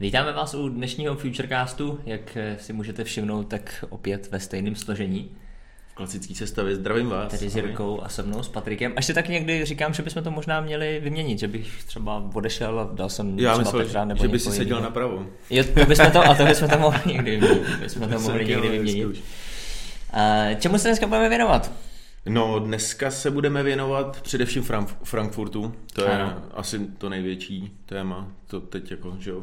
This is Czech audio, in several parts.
Vítáme vás u dnešního Futurecastu, jak si můžete všimnout, tak opět ve stejném složení. V klasické sestavě zdravím vás. Tedy s Jirkou a se mnou, s Patrikem. Až si tak někdy říkám, že bychom to možná měli vyměnit, že bych třeba odešel a dal jsem Já třeba myslel, Petra nebo že by si seděl jiného. napravo. Jo, to bychom to, a to bychom to mohli někdy vyměnit. To bychom to mohli někdy vyměnit. A čemu se dneska budeme věnovat? No, dneska se budeme věnovat především Frank- Frankfurtu. To je Ano. asi to největší téma. To teď jako, že jo.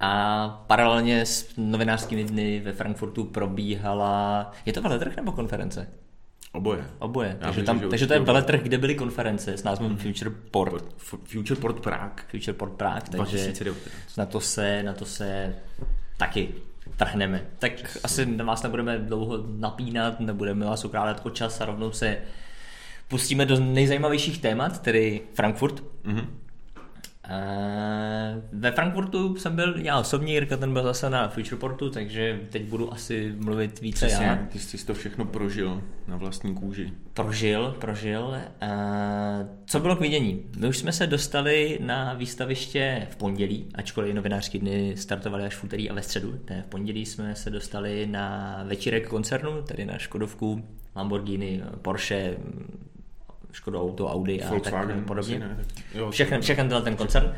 A paralelně s novinářskými dny ve Frankfurtu probíhala... Je to veletrh nebo konference? Oboje. Oboje. Takže, myslím, tam, že takže to je veletrh, kde byly konference s názvem Future Port. F- Future Port Prague Future Port Prague, takže 2019. na to se, na to se taky vrhneme. Tak asi na vás nebudeme dlouho napínat, nebudeme vás ukrádat o čas a rovnou se pustíme do nejzajímavějších témat, tedy Frankfurt. Mhm. Eh, Ve Frankfurtu jsem byl já osobně, Jirka ten byl zase na Futureportu, takže teď budu asi mluvit více Přesně, já. ty jsi to všechno prožil na vlastní kůži. Prožil, prožil. Eh, Co bylo k vidění? My už jsme se dostali na výstaviště v pondělí, ačkoliv novinářské dny startovaly až v úterý a ve středu. Ne, v pondělí jsme se dostali na večírek koncernu, tedy na Škodovku, Lamborghini, Porsche, Škoda Auto, Audi a Volkswagen. tak podobně. ne, jo, Všechny, všechny tenhle ten koncern.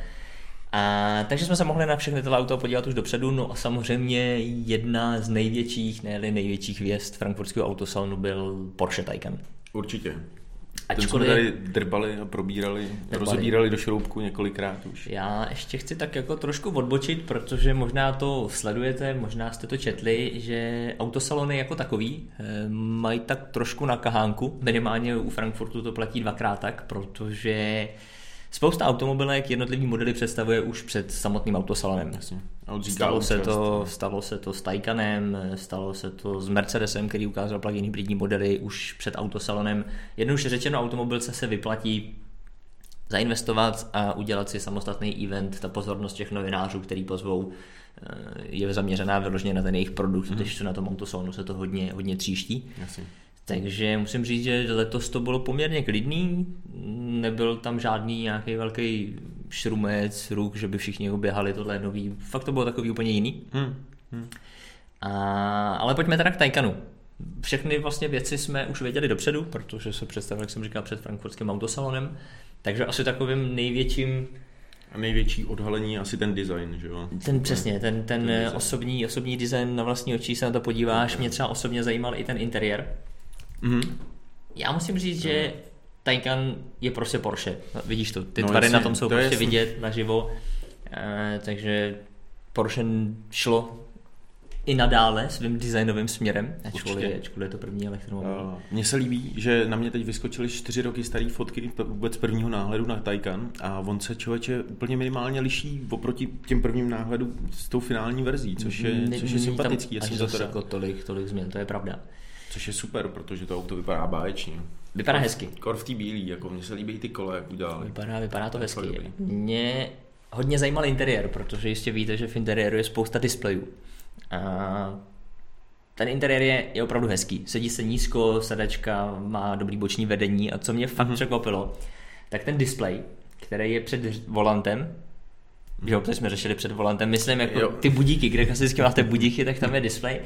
A, takže jsme se mohli na všechny tyhle auto podívat už dopředu, no a samozřejmě jedna z největších, ne největších hvězd frankfurtského autosalonu byl Porsche Taycan. Určitě. Ten jsme Ačkoliv tady drbali a probírali, rozebírali do šroubku několikrát už. já ještě chci tak jako trošku odbočit, protože možná to sledujete, možná jste to četli, že autosalony jako takový eh, mají tak trošku na kahánku, minimálně u Frankfurtu to platí dvakrát tak, protože spousta automobilek jednotlivý modely představuje už před samotným autosalonem. Jasně. Stalo se, to, stalo se to s Taycanem, stalo se to s Mercedesem, který ukázal plug-in hybridní modely už před autosalonem. Jednoduše řečeno, automobilce se vyplatí zainvestovat a udělat si samostatný event. Ta pozornost těch novinářů, který pozvou, eh, je zaměřená vyloženě na ten jejich produkt, mm-hmm. když na tom autosalonu se to hodně, hodně tříští. Jasně. Takže musím říct, že letos to bylo poměrně klidný, nebyl tam žádný nějaký velký šrumec, ruk, že by všichni jako běhali, tohle nový, fakt to bylo takový úplně jiný. Hm. Hm. A, ale pojďme teda k Taycanu. Všechny vlastně věci jsme už věděli dopředu, protože se představil, jak jsem říkal, před frankfurtským autosalonem, takže asi takovým největším, A největší odhalení je asi ten design, že jo? ten přesně, ten, ten, Ten ten design. osobní, osobní design na vlastní oči se na to podíváš, mě třeba osobně zajímal i ten interiér, Mhm. Já musím říct, že Taycan je prostě Porsche. Vidíš to, ty No, tvary na tom jsou to prostě jasný. vidět naživo. E, takže Porsche šlo i nadále svým designovým směrem, ačkoliv, Určitě. ačkoliv je to první elektromobil. Uh, Mně se líbí, že na mě teď vyskočily čtyři roky staré fotky vůbec prvního náhledu na Taycan a on se člověče úplně minimálně liší oproti těm prvním náhledu s tou finální verzí, což je, což je sympatický, já jsem za to jako tolik, tolik změn, to je pravda. Což je super, protože to auto vypadá báječně. Vypadá hezky. Kor v té bílý, jako mně se líbí ty kola, jak udělali. Vypadá, vypadá to hezky. Mě hodně zajímal interiér, protože jistě víte, že v interiéru je spousta displejů. A ten interiér je, je opravdu hezký. Sedí se nízko, sedačka, má dobrý boční vedení a co mě fakt překvapilo, tak ten displej, který je před volantem, jo, to jsme řešili před volantem, myslím jako Jo. ty budíky, kde klasicky máte budíky, tak tam je displej.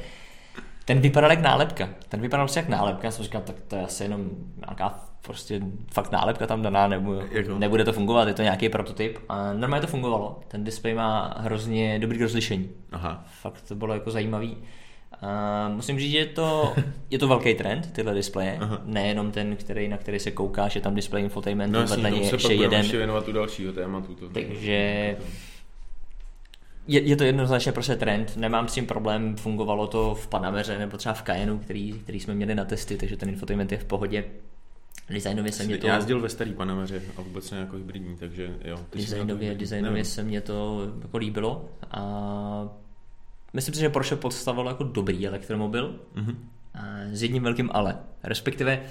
Ten vypadal jak nálepka. Ten vypadal prostě jak nálepka. Já jsem říkal, tak to je asi jenom nějaká prostě fakt nálepka tam daná, nebo, Jako? nebude to fungovat, je to nějaký prototyp. A normálně to fungovalo. Ten displej má hrozně dobrý rozlišení. Aha. Fakt to bylo jako zajímavý. A musím říct, že je to, je to velký trend, tyhle displeje. Aha. Nejenom ten, který, na který se koukáš, je tam display infotainment, No no, něj se pak ještě jeden. ještě věnovat dalšího tématu. To, Takže je, je to jednoznačně prostě trend, nemám s tím problém, fungovalo to v Panameře nebo třeba v Cayenu, který, který jsme měli na testy, takže ten infotainment je v pohodě. Designově se mě to... Já jezdil ve starý Panameře a vůbec ne jako hybridní, takže jo. na to Designově, designově Nevím. se mě to jako líbilo a myslím si, že Porsche podstavilo jako dobrý elektromobil Mhm. a s jedním velkým ale. Respektive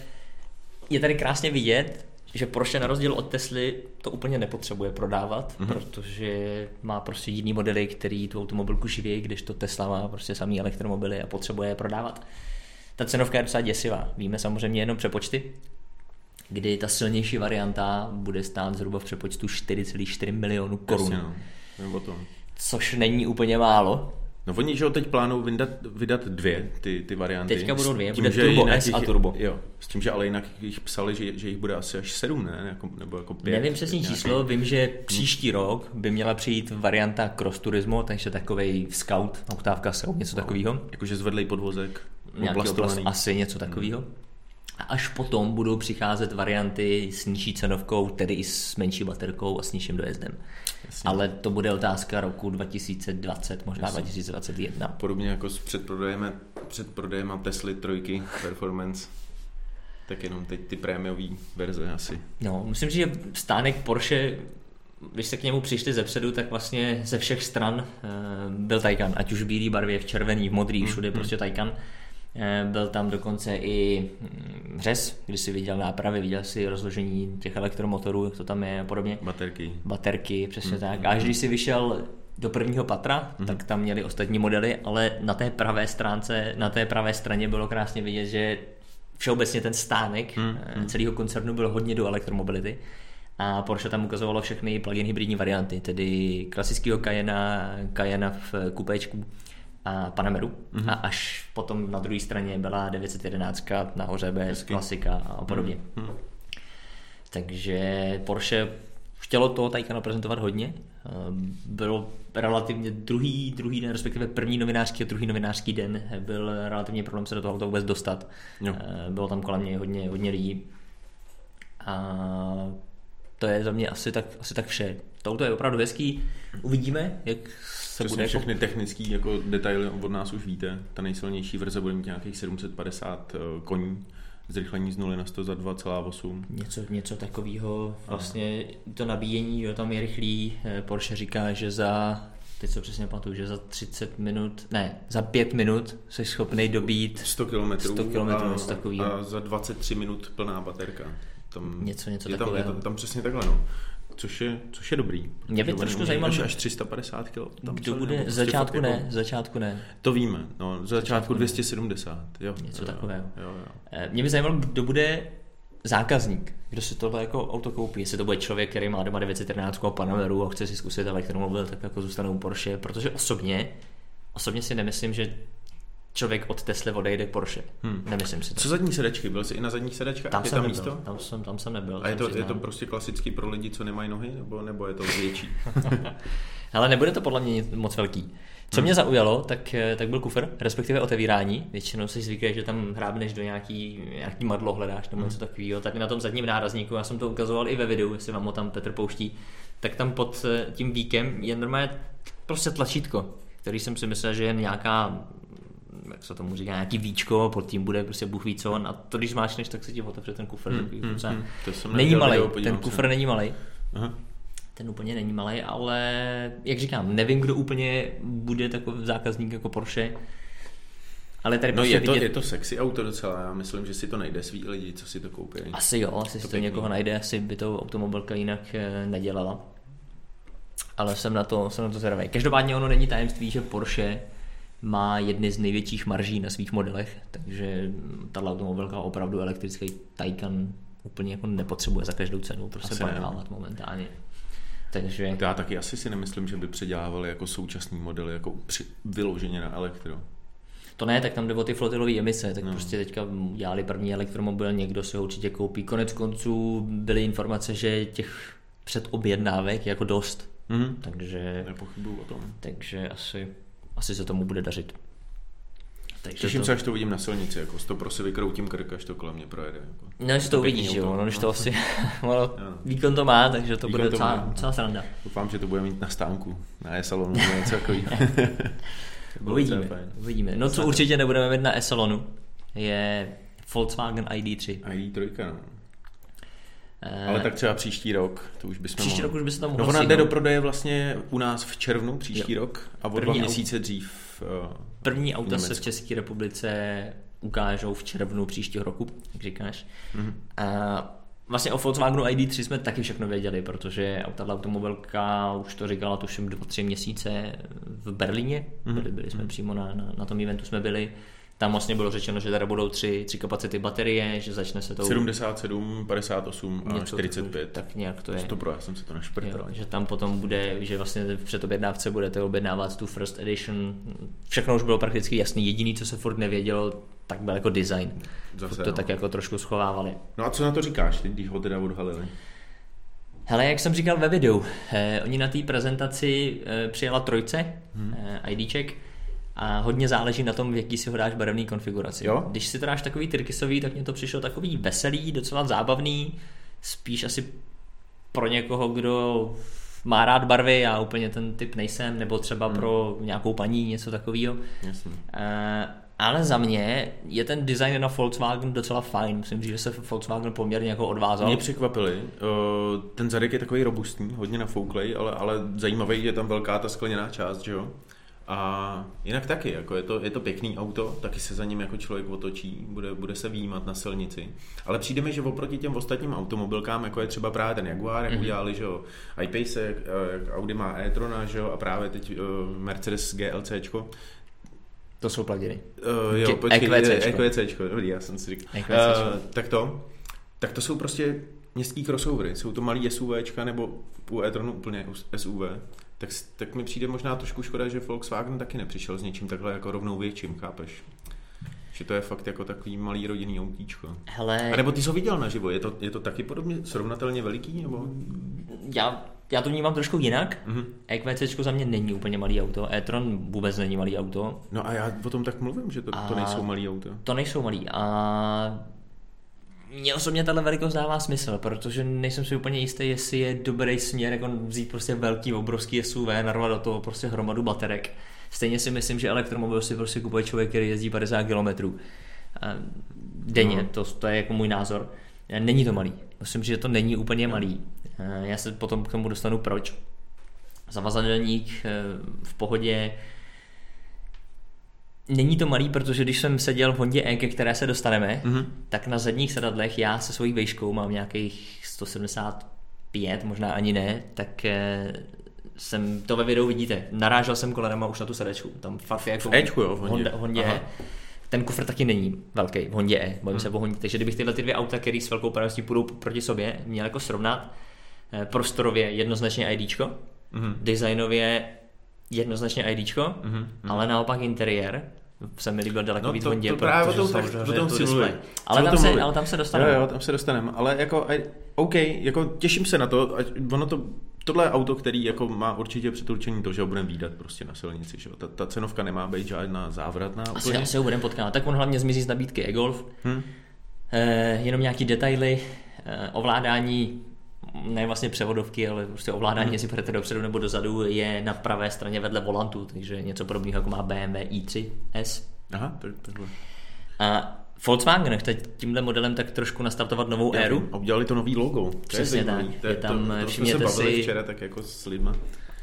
je tady krásně vidět, že Porsche na rozdíl od Tesly to úplně nepotřebuje prodávat, Mhm. protože má prostě jiný modely, který tu automobilku živí, když to Tesla má prostě samý elektromobily a potřebuje je prodávat. Ta cenovka je docela děsivá. Víme samozřejmě jenom přepočty, kdy ta silnější varianta bude stát zhruba v přepočtu 4,4 milionů korun. Jasně, no. Což není úplně málo. No oni, že ho teď plánují vydat, vydat dvě ty, ty varianty. Teďka budou dvě, tím, bude že Turbo S a jich- Turbo. Jo, s tím, že ale jinak jich psali, že, že jich bude asi až sedm, ne? Jako, nebo jako pět. Nevím přesně nějaký- číslo, vím, že příští rok by měla přijít varianta Cross Turismo, takže takovej Scout, oktávka Scout, něco takového. Jakože zvedlej podvozek, Nějaký oblast, asi něco takového. A až potom budou přicházet varianty s nižší cenovkou, tedy i s menší baterkou a s nižším dojezdem. Jasně. Ale to bude otázka roku 2020, možná 2021. Podobně jako s předprodejem, předprodejem Tesly trojky Performance, tak jenom teď ty prémiové verze asi. No, myslím, že stánek Porsche, když se k němu přišli zepředu, tak vlastně ze všech stran eh, byl Taycan, ať už v bílé barvě, v červený, v modrý, všude prostě Taycan. Eh, Byl tam dokonce i mm, řez, když si viděl nápravy, viděl si rozložení těch elektromotorů, jak to tam je a podobně. Baterky. Baterky, přesně tak. A až když si vyšel do prvního patra, tak tam měli ostatní modely, ale na té pravé stránce, na té pravé straně bylo krásně vidět, že všeobecně ten stánek eh, celého koncernu byl hodně do elektromobility. A Porsche tam ukazovalo všechny plug-in hybridní varianty, tedy klasického Cayena, Cayena v kupéčku a Panameru. Mm-hmm. A až potom na druhé straně byla 911 nahoře bez klasika a podobně. Mm-hmm. Takže Porsche chtělo toho Taycana prezentovat hodně. Eh, Bylo relativně druhý, druhý den, respektive první novinářský a druhý novinářský den byl relativně problém se do toho vůbec dostat. Eh, Bylo tam kolem něj hodně, hodně lidí. A to je za mě asi tak, asi tak vše. To auto je opravdu hezký. Uvidíme, jak se bude jako všechny technické jako detaily od nás už víte. Ta nejsilnější verze bude mít nějakých 750 eh, koní, zrychlení z 0 na 100 za 2,8. Něco, něco takového, vlastně to nabíjení, jo, tam je rychlý, Eh, Porsche říká, že za, teď se přesně pamatuju, že za 30 minut, ne, za 5 minut jsi schopný dobít 100 km 100 kilometrů, a, něco a za 23 minut plná baterka. Tam, Něco- něco je tam, je takového. tam, tam, přesně takhle, no. Což je, což je dobrý. Mě by trošku zajímalo, Až, až 350 kg. Tam kdo bude, z prostě začátku ne, jako- začátku ne, To víme, no, z začátku začátku ne. 270, jo. Něco jo, takového. Jo, jo. Eh, Mě by zajímalo, kdo bude zákazník, kdo si tohle jako auto koupí. Jestli to bude člověk, který má doma 911 a Panameru a chce si zkusit elektromobil, tak jako zůstane u Porsche, protože osobně, osobně si nemyslím, že člověk od Tesly odejde Porsche. Hmm. Nemyslím si to. Co zadní sedačky? Byl jsi i na zadních sedačkách? Tam je jsem tam nebyl, místo? tam jsem, tam jsem nebyl. A je to, je to prostě klasický pro lidi, co nemají nohy, nebo, nebo je to větší? Ale nebude to podle mě moc velký. Co Hmm. mě zaujalo, tak, eh, tak byl kufr, respektive otevírání. Většinou si zvyklý, že tam hrábneš do nějaký, nějaký madlo, hledáš Hmm. nebo něco takového. Tady na tom zadním nárazníku, já jsem to ukazoval i ve videu, jestli vám ho tam Petr pouští, tak tam pod eh, tím víkem je normálně prostě tlačítko, který jsem si myslel, že je nějaká jak se tomu říká, nějaký víčko, pod tím bude prostě Bůh ví co, a to když máčneš, tak se ti otevře ten kufr. Hmm, hmm, hmm. To jsem Není malý, ten kufr není malý. Ten úplně není malý, ale jak říkám, nevím, kdo úplně bude takový zákazník jako Porsche. Ale tady No prostě je to, vidět, je to sexy auto docela, já myslím, že si to najde svý lidi, co si to koupí. asi jo, asi si to pěkný. někoho najde, asi by to automobilka jinak eh, nedělala. Ale jsem na to, jsem na to zvědavý. Každopádně ono není tajemství, že Porsche má jedny z největších marží na svých modelech, takže tato automobilka opravdu elektrický Taycan úplně jako nepotřebuje za každou cenu prostě prodávat momentálně. Takže já taky asi si nemyslím, že by předělávali jako současný modely, jako při, vyloženě na elektro. To ne, tak tam jde o ty flotilové emise, tak No. prostě teďka dělali první elektromobil, někdo si ho určitě koupí. Konec konců byly informace, že těch předobjednávek je jako dost, Mhm. takže, Nepochybuju o tom. takže asi, asi se tomu bude dařit. Takže Těším to, se, až to vidím na silnici, jako s to prostě vykroutím krk, až to kolem mě projede. Jako. No, až to pěkný uvidíš, jo, no, když to asi, ono, Jo. výkon to má, takže to Výkon bude to docela, má. docela sranda. Doufám, že to bude mít na stánku, na e-salonu nebo něco takového. Uvidíme, uvidíme. No, co určitě nebudeme mít na e-salonu, je Volkswagen ID3. ID3, no. Eh, Ale tak třeba příští rok, to už bychom Příští mohli. rok už by se tam No mohlo ona jde stihnout. do prodeje vlastně u nás v červnu příští Jo. rok a o První dva aut- měsíce dřív. Uh, První auta se v. České republice ukážou v červnu příštího roku, jak říkáš. Mhm. A vlastně o Volkswagenu ID3 jsme taky všechno věděli, protože auta automobilka už to říkala tuším dva, tři měsíce v Berlíně. Mhm. Byli, byli jsme přímo na, na, na tom eventu jsme byli. Tam vlastně bylo řečeno, že tady budou tři, tři kapacity baterie, že začne se to... 77, 58 a něco 45. takový, Tak nějak to je. To pro, já jsem se to našprtal. že tam potom bude, že vlastně v předobjednávce budete objednávat tu first edition. Všechno už bylo prakticky jasný. Jediný, co se furt nevědělo, tak byl jako design. Zase, Furt to no. tak jako trošku schovávali. No a co na to říkáš, ty, když ho teda odhalili? Hele, jak jsem říkal ve videu, eh, oni na té prezentaci eh, přijela trojce hmm. eh, IDček a hodně záleží na tom, v jaký si ho dáš barevný konfiguraci. Jo? Když si to dáš takový tyrkysový, tak mně to přišlo takový veselý, docela zábavný, spíš asi pro někoho, kdo má rád barvy, já úplně ten typ nejsem, nebo třeba hmm. pro nějakou paní, něco takového. Jasně. Eh, ale za mě je ten design na Volkswagen docela fajn. Myslím, že se Volkswagen poměrně jako odvázal. Mě překvapili. Eh, Ten zadek je takový robustní, hodně nafouklej, ale, ale zajímavý je tam velká ta skleněná část, že jo? A jinak taky, jako je, to, je to pěkný auto, taky se za ním jako člověk otočí, bude, bude se výjímat na silnici. Ale přijde mi, že oproti těm ostatním automobilkám, jako je třeba právě ten Jaguar, jak mm-hmm. udělali, že jo, iPace, jak, jak Audi má e-trona, že jo, a právě teď uh, Mercedes GLCčko, To jsou pluginy. Uh, jo, Ke- počkej, EQCčko. EQCčko, dobrý, já jsem si říkal. EQCčko. Uh, tak to, tak to jsou prostě městský crossovery, jsou to malý SUVčka nebo u e-tronu úplně SUV. Tak, tak mi přijde možná trošku škoda, že Volkswagen taky nepřišel s něčím takhle jako rovnou větším, chápeš? Že to je fakt jako takový malý rodinný autíčko. Hele, A nebo ty jsi ho viděl naživo, je to, je to taky podobně srovnatelně veliký? Nebo? já, já to vnímám trošku jinak. Mhm. EQC za mě není úplně malý auto, e-tron vůbec není malý auto. No a já o tom tak mluvím, že to, to A- nejsou malý auta. To nejsou malý a mně osobně tahle velikost dává smysl, protože nejsem si úplně jistý, jestli je dobrý směr jako vzít prostě velký, obrovský SUV, narvat do toho prostě hromadu baterek. Stejně si myslím, že elektromobil si prostě kupuje člověk, který jezdí 50 km denně, No. to, to je jako můj názor. Není to malý. Myslím, že to není úplně malý. Eh, Já se potom k tomu dostanu proč. Zavazadelník eh, v pohodě, Není to malý, protože když jsem seděl v Hondě E, ke které se dostaneme, Mhm. tak na zadních sedadlech já se svojí vejškou mám nějakých 175, možná ani ne, tak eh, jsem to ve videu vidíte. Narážel jsem kolenama už na tu sedačku. Tam fakt jako V Ečku, jo, v Hondě. Honda, Hondě. E. Ten kufr taky není velký v Hondě E, bavím Hmm. se o Hondě. Takže kdybych tyhle ty dvě auta, které s velkou pravděpodobností půjdou proti sobě, měl jako srovnat, eh, prostorově jednoznačně IDčko, Mhm. designově jednoznačně IDčko, Mhm. ale naopak interiér se mi líbil daleko No víc to- Hondě, to právě protože tom tak- o. Ale tam, se, ale tam se dostaneme. Jo, jo, tam se dostaneme, ale jako, OK, jako těším se na to, ať ono to, tohle je auto, který jako má určitě předurčení to, že ho budeme výdat prostě na silnici, že. Ta, ta cenovka nemá být žádná závratná Asi, úplně. asi ho budeme potkávat. Tak on hlavně zmizí z nabídky e-golf. Hm? Eh, jenom nějaký detaily, eh, ovládání ne vlastně převodovky, ale prostě ovládání, Hmm. jestli půjdete dopředu nebo dozadu, je na pravé straně vedle volantu, takže něco podobného jako má BMW i3S. Aha, tak, takhle. A Volkswagen chce tímhle modelem tak trošku nastartovat novou Já éru. A udělali to nový logo. To Přesně je tak. To Je tam, to, to, jsme se si- včera tak jako s lidma.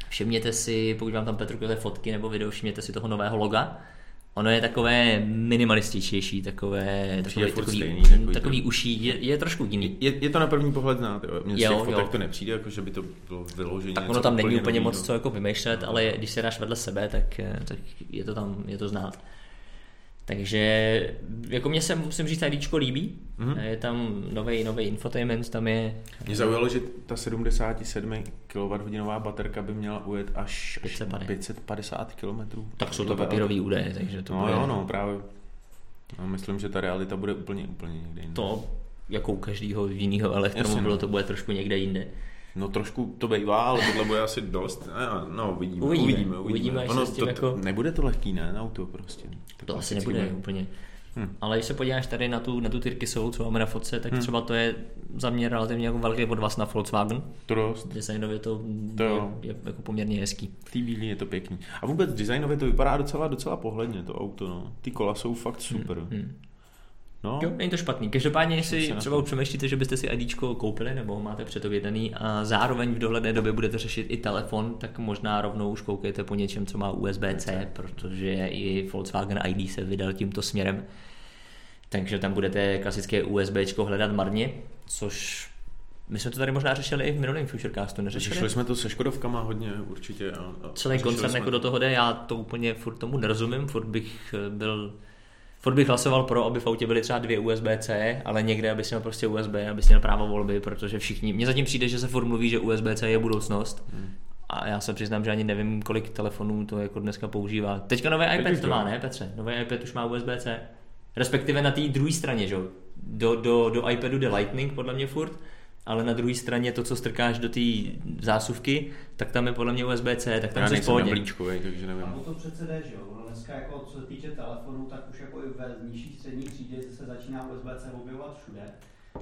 Všimněte si, pokud vám tam Petr fotky nebo video, všimněte si toho nového loga. Ono je takové minimalističtější, takové, takové takový, stejný, takový takový to- uší, je, je trošku jiný. Je, je to na první pohled znát, jo. Mně z těch fotek jo. to nepřijde, jako že by to bylo vyloženě Tak ono tam není úplně moc co jako vymýšlet, ale když se dáš vedle sebe, tak, eh, tak je to tam, je to znát. Takže jako mě se musím říct, IDčko líbí. Mhm. Je tam nový nový infotainment, tam je Mě zaujalo, že ta 77 kWh baterka by měla ujet až, až 550. 550 km. tak jsou to papírové údaje, takže to No bude jo, no, právě. No, myslím, že ta realita bude úplně, úplně někde jinde. to jako u každého jiného elektromobilu no. to bude trošku někde jinde. No trošku to bývá, ale tohle bude asi dost. No, no uvidíme, Uvidíme, uvidíme. uvidíme, až ono, to, jako- Nebude to lehký, ne, na auto prostě. Tak To asi nebude bude. úplně. Hm. Ale když se podíváš tady na tu, na tu Tyrkisovou, co máme na fotce, tak Hm. třeba to je za mě relativně jako velký odvaz na Volkswagen. To dost. Designově to, To je, jo. je, jako poměrně hezký. V té je to pěkný. A vůbec designově to vypadá docela, docela pohledně, to auto, no. Ty kola jsou fakt super. Hm. No, Jo, není to špatný. Každopádně, jestli třeba to- přemýšlíte, že byste si IDčko koupili nebo ho máte předobjednaný a zároveň v dohledné době budete řešit i telefon, tak možná rovnou už koukejte po něčem, co má USB-C, protože i Volkswagen ID se vydal tímto směrem. Takže tam budete klasické USBčko hledat marně, což my jsme to tady možná řešili i v minulém Futurecastu, neřešili? Řešili jsme to se Škodovkama hodně určitě. A, a Celý koncern jako do toho jde, já to úplně furt tomu nerozumím, furt bych eh, byl Furt bych hlasoval pro, aby v autě byly třeba dvě USB-C, ale někde, aby si měl prostě USB, aby si měl právo volby, protože všichni, mně zatím přijde, že se furt mluví, že USB-C je budoucnost. Hmm. A já se přiznám, že ani nevím, kolik telefonů to jako dneska používá. Teďka nový iPad to má, ne Petře? Nový iPad už má USB-C. Respektive na té druhé straně, že do, do, do iPadu jde Lightning, podle mě furt, ale na druhé straně to, co strkáš do té zásuvky, tak tam je podle mě USB-C, tak tam Já se spodně. blíčku, takže nevím. A to přece jde, že jo? Ono dneska jako co se týče telefonů, tak už jako i ve nižší střední třídě se začíná USB-C objevovat všude.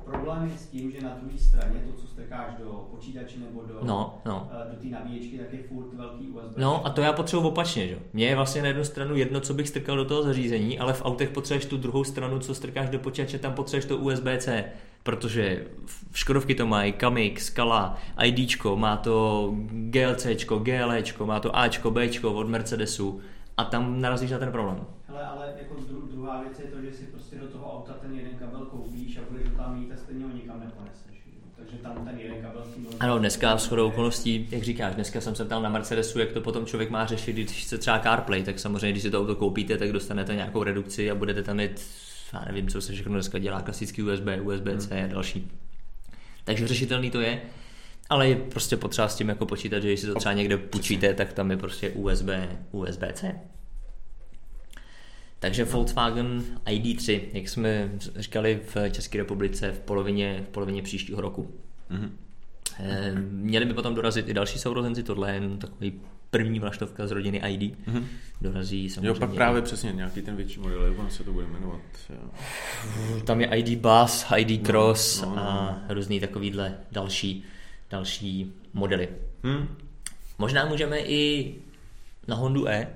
Problém je s tím, že na druhé straně to, co strkáš do počítače nebo do, no, no. do té nabíječky, tak je furt velký USB. No a to já potřebuji opačně, že? Mně je vlastně na jednu stranu jedno, co bych strkal do toho zařízení, ale v autech potřebuješ tu druhou stranu, co strkáš do počítače, tam potřebuješ to USB-C protože v Škodovky to mají Kamik, Skala, IDčko, má to GLCčko, GLEčko, má to Ačko, Bčko od Mercedesu a tam narazíš na ten problém. Hele, ale jako dru- druhá věc je to, že si prostě do toho auta ten jeden kabel koupíš a budeš ho tam mít a stejně ho nikam neponeseš. Takže tam ten jeden kabel Ano, dneska v shodou okolností, jak říkáš, dneska jsem se ptal na Mercedesu, jak to potom člověk má řešit, když chce třeba CarPlay, tak samozřejmě, když si to auto koupíte, tak dostanete nějakou redukci a budete tam mít já nevím, co se všechno dneska dělá, klasický USB, USB-C hmm. a další. Takže řešitelný to je, ale je prostě potřeba s tím jako počítat, že když si to třeba někde půjčíte, tak tam je prostě USB, USB-C. Takže Volkswagen ID3, jak jsme říkali v České republice v polovině, v polovině příštího roku. Mm-hmm. Měli by potom dorazit i další sourozenci, tohle je jen takový první vlaštovka z rodiny ID. Mm-hmm. Dorazí samozřejmě. Jo, pak právě přesně nějaký ten větší model, jak on se to bude jmenovat. Jo. Tam je ID Bus, ID no, Cross no, no, no. a různý takovýhle další, další modely. Hmm. Možná můžeme i na Hondu E,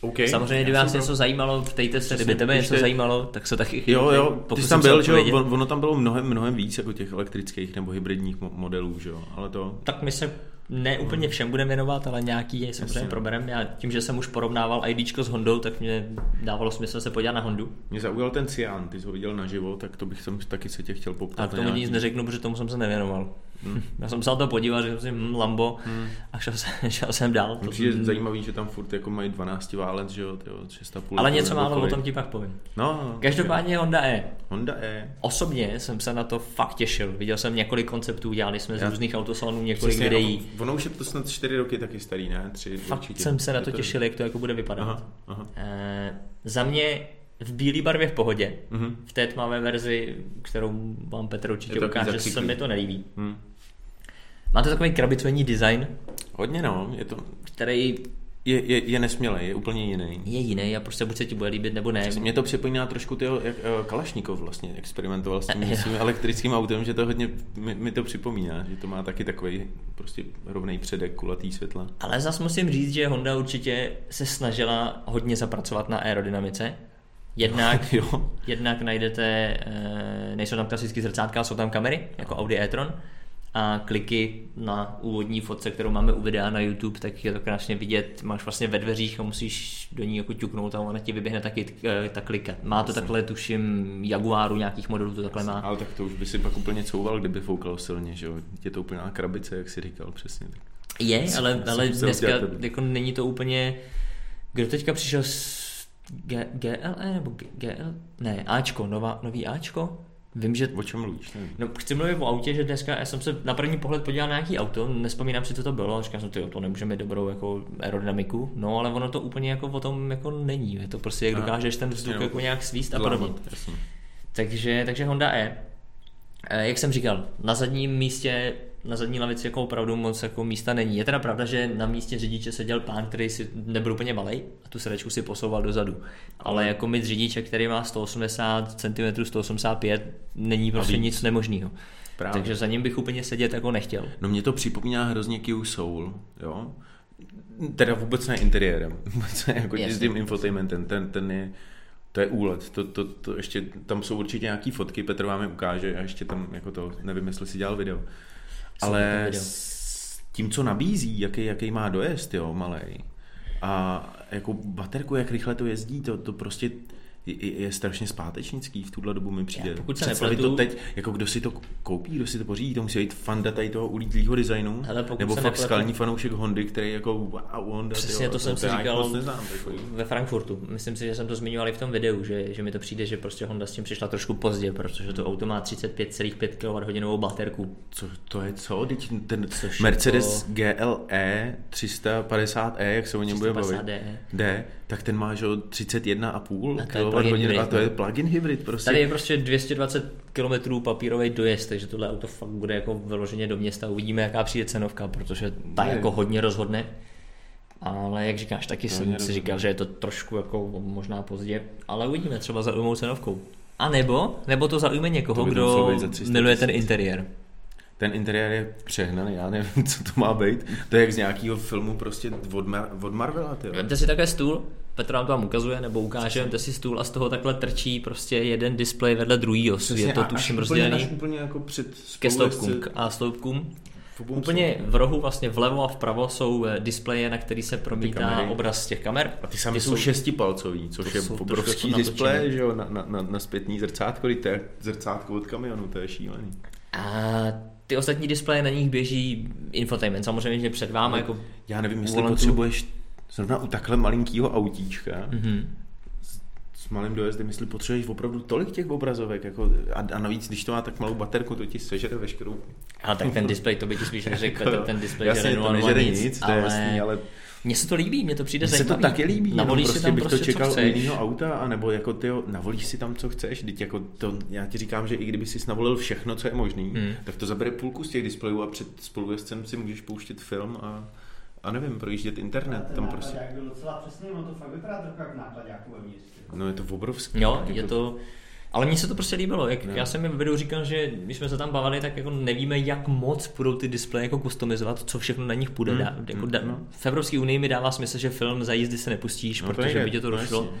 Okay. Samozřejmě, kdyby vás něco zajímalo, ptejte se, kdyby tebe něco zajímalo, tak se taky Jo, jo, ty jsi tam byl, že jo, ono tam bylo mnohem, mnohem víc jako těch elektrických nebo hybridních modelů, že jo, ale to... Tak my se ne úplně všem budeme věnovat, ale nějaký je samozřejmě no. proberem. Já tím, že jsem už porovnával IDčko s Hondou, tak mě dávalo smysl se podívat na Hondu. Mě zaujal ten Cian, ty jsi ho viděl naživo, tak to bych jsem taky se tě chtěl poptat. A k tomu nějaký... nic neřeknu, protože tomu jsem se nevěnoval. Hmm. Já jsem se na to podíval, že jsem hm, Lambo hmm. a šel jsem, šel jsem dál. To je jsem... zajímavý, že tam furt jako mají 12 válec, že jo, 6,5 Ale něco málo o tom ti pak povím. No, no, Každopádně okay. Honda E. Honda E. Osobně jsem se na to fakt těšil. Viděl jsem několik konceptů, dělali jsme z různých autosalonů několik Přesně, videí. Ono už je to snad 4 roky taky starý, ne? 3 Fakt určitě. jsem se na to těšil, jak to jako bude vypadat. Aha, aha. E, za mě v bílé barvě v pohodě. Mm-hmm. V té tmavé verzi, kterou vám Petr určitě ukáže, se mi to nelíbí. Mm. Má to takový krabicový design. Hodně no, je to... Který je, je, je nesmělý, je úplně jiný. Je jiný a prostě buď se ti bude líbit nebo ne. Mě to připomíná trošku tyho, jak uh, Kalašnikov vlastně experimentoval s tím, s tím elektrickým autem, že to hodně mi, mi, to připomíná, že to má taky takový prostě rovný předek, kulatý světla. Ale zas musím říct, že Honda určitě se snažila hodně zapracovat na aerodynamice. Jednak, jo. jednak najdete, eh, nejsou tam klasické zrcátka, jsou tam kamery, jako Audi e-tron a kliky na úvodní fotce, kterou máme u videa na YouTube, tak je to krásně vidět. Máš vlastně ve dveřích a musíš do ní jako ťuknout a ona ti vyběhne taky eh, ta klika. Má to takhle, tuším, Jaguaru nějakých modelů to takhle má. Ale tak to už by si pak úplně couval, kdyby foukal silně, že jo? Je to úplná krabice, jak si říkal přesně. Je, ale, ale dneska jako není to úplně... Kdo teďka přišel s G, GLE nebo GL? Ne, Ačko, nová, nový Ačko? Vím, že... O čem mluvíš? No, chci mluvit o autě, že dneska já jsem se na první pohled podíval na nějaký auto, nespomínám si, co to bylo, říkal jsem, to nemůžeme mít dobrou jako aerodynamiku, no ale ono to úplně jako o tom jako není, je to prostě, jak dokážeš ten vzduch no, jako nějak svíst a podobně. Takže, takže Honda E. e. Jak jsem říkal, na zadním místě na zadní lavici jako opravdu moc jako místa není. Je teda pravda, že na místě řidiče seděl pán, který si nebyl úplně malý a tu sedačku si posouval dozadu. Ale jako mít řidiče, který má 180 cm, 185, není prostě nic nemožného. Právě. Takže za ním bych úplně sedět jako nechtěl. No mě to připomíná hrozně Q Soul, jo? Teda vůbec ne interiérem, vůbec ne jako s tím infotainmentem, ten, ten je, to je úlet, to, to, to ještě, tam jsou určitě nějaký fotky, Petr vám je ukáže a ještě tam jako to, nevím, jestli si dělal video ale s tím, co nabízí, jaký, jaký má dojezd, jo, malej, a jako baterku, jak rychle to jezdí, to, to prostě je, je strašně zpátečnický v tuhle dobu mi přijde. Já, pokud se nepletu- to teď, jako kdo si to koupí, kdo si to pořídí, to musí být fanda tady toho ulítlýho designu, Hele, nebo fakt nepletu- skalní fanoušek Hondy, který jako wow, Honda, Přesně tyjo, to jsem si říkal neznám, takový. ve Frankfurtu. Myslím si, že jsem to zmiňoval i v tom videu, že, že mi to přijde, že prostě Honda s tím přišla trošku pozdě, protože to auto má 35,5 kWh baterku. Co to je co? Teď ten Což Mercedes E GLE 350e, jak se o něm bude bavit, 350D. D, tak ten má že jo, 31,5 A to je plug-in kWh hybrid, a to je no. plug-in hybrid prostě. Tady je prostě 220 km papírový dojezd, takže tohle auto fakt bude jako vyloženě do města. Uvidíme, jaká přijde cenovka, protože ta Je. jako hodně rozhodne. Ale jak říkáš, taky jsem Hodně si rozhodne. říkal, že je to trošku jako možná pozdě, ale uvidíme třeba zaujmou cenovkou. A nebo, nebo to zaujme někoho, To kdo být za 300 miluje ten interiér. Ten interiér je přehnaný, já nevím, co to má být. To je jak z nějakého filmu prostě od, Mar- od Marvela, ty. Vemte si takhle stůl, Petr vám to vám ukazuje, nebo ukáže, vemte si stůl a z toho takhle trčí prostě jeden displej vedle druhýho. Je to tuším úplně, rozdělený až úplně jako před ke sloupkům a sloupkům. Úplně v rohu, vlastně vlevo a vpravo jsou eh, displeje, na který se promítá obraz z těch kamer. A ty sami jsou šestipalcový, což to je obrovský jako displej, že jo, na, na, na, na zpětný zrcátko, teď to je zrcátko od kamionu, to je šílený. A ty ostatní displeje na nich běží infotainment, samozřejmě že před váma jako Já nevím, jestli volantu. potřebuješ zrovna u takhle malinkého autíčka Mhm. s malým dojezdem, jestli potřebuješ opravdu tolik těch obrazovek, jako, a, a navíc, když to má tak malou baterku, to ti sežere veškerou. A tak ten displej, to by ti spíš neřekl, Jako ten displej Jasně, žere to 0,0 nežere nic, nic, to je jasný, ale Mně se to líbí, mně to přijde Mně se to zajímavý. taky líbí, Navolíš prostě si tam bych prostě, to čekal u jiného auta, anebo jako ty navolíš si tam, co chceš, teď jako to, já ti říkám, že i kdyby si navolil všechno, co je možný, Hmm. tak to zabere půlku z těch displejů a před spolujezdcem si můžeš pouštět film a, a nevím, projíždět internet, ten tam prostě, byl docela přesný, ono to fakt vypadá trochu jak nákladňáku ve městě. no je to obrovský. Jo, jako, je to... Ale mně se to prostě líbilo, jak No. já jsem mi videu říkal, že když jsme se tam bavili, tak jako nevíme, jak moc budou ty displeje jako customizovat, co všechno na nich půjde. Hmm, Dá, jako hmm, da, no. V Evropské unii mi dává smysl, že film za jízdy se nepustíš, No to protože jde, by tě to no došlo. jasně.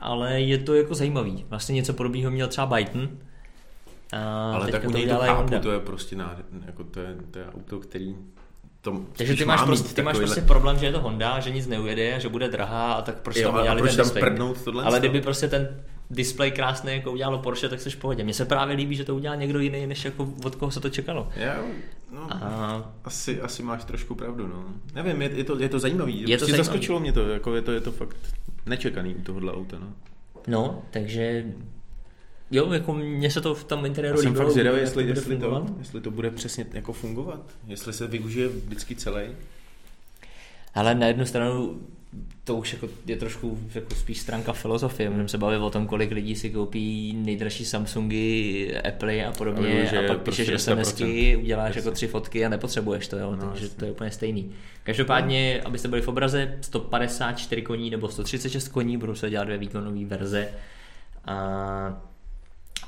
Ale je to jako zajímavý. Vlastně něco podobného měl třeba Byton. A Ale tak u něj to chápu, Honda. to je prostě nádherný, jako to je, to je auto, který to Takže ty máš, má prostě, ty máš takovýhle- prostě problém, že je to Honda, že nic neujede, že bude drahá a tak proč Jo, tam udělali ten tam tohle? Ale kdyby prostě ten displej krásný, jako udělalo Porsche, tak jsi v pohodě. Mně se právě líbí, že to udělal někdo jiný, než jako od koho se to čekalo. Já, no, A asi, asi máš trošku pravdu, no. Nevím, je, je, to, je to zajímavý. Je to prostě zajímavý. zaskočilo mě to, jako je to, je to fakt nečekaný u tohohle auta, no. no, takže jo, jako mně se to v tom interiéru jsem líbilo, fakt zvědavý, jestli, bude jestli, to, jestli to bude přesně jako fungovat. Jestli se využije vždycky celý. Ale na jednu stranu to už jako je trošku jako spíš stránka filozofie. Můžeme se bavit o tom, kolik lidí si koupí nejdražší Samsungy, Apple a A podobně využije a pak prostě píšeš 100%. SMSky, uděláš Jasně. jako tři fotky a nepotřebuješ to, jo? No, takže jasně. to je úplně stejný. Každopádně, abyste byli v obraze, 154 koní nebo 136 koní, budou se dělat dvě výkonové verze. A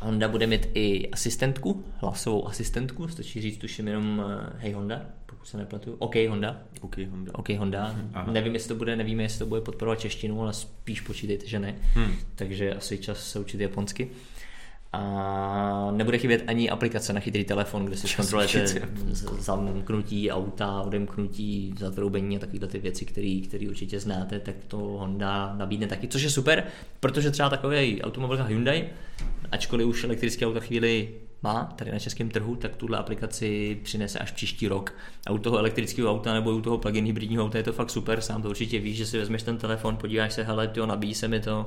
Honda bude mít i asistentku, hlasovou asistentku, stačí říct tuším jenom eh, Hey Honda, se nepletu. OK Honda, OK, Honda. OK Honda. Aha. Nevím, jestli to bude, nevíme, jestli to bude podporovat češtinu, ale spíš počítejte, že ne. Hmm. Takže asi čas se učit japonsky. A nebude chybět ani aplikace na chytrý telefon, kde si zkontrolujete zamknutí auta, odemknutí, zatroubení a takovéhle ty věci, které určitě znáte, tak to Honda nabídne taky, což je super, protože třeba takový automobilka Hyundai, ačkoliv už elektrické auta chvíli má tady na českém trhu, tak tuhle aplikaci přinese až příští rok. A u toho elektrického auta nebo u toho plug-in hybridního auta je to fakt super, sám to určitě víš, že si vezmeš ten telefon, podíváš se, hele, tyjo, nabíjí se mi to,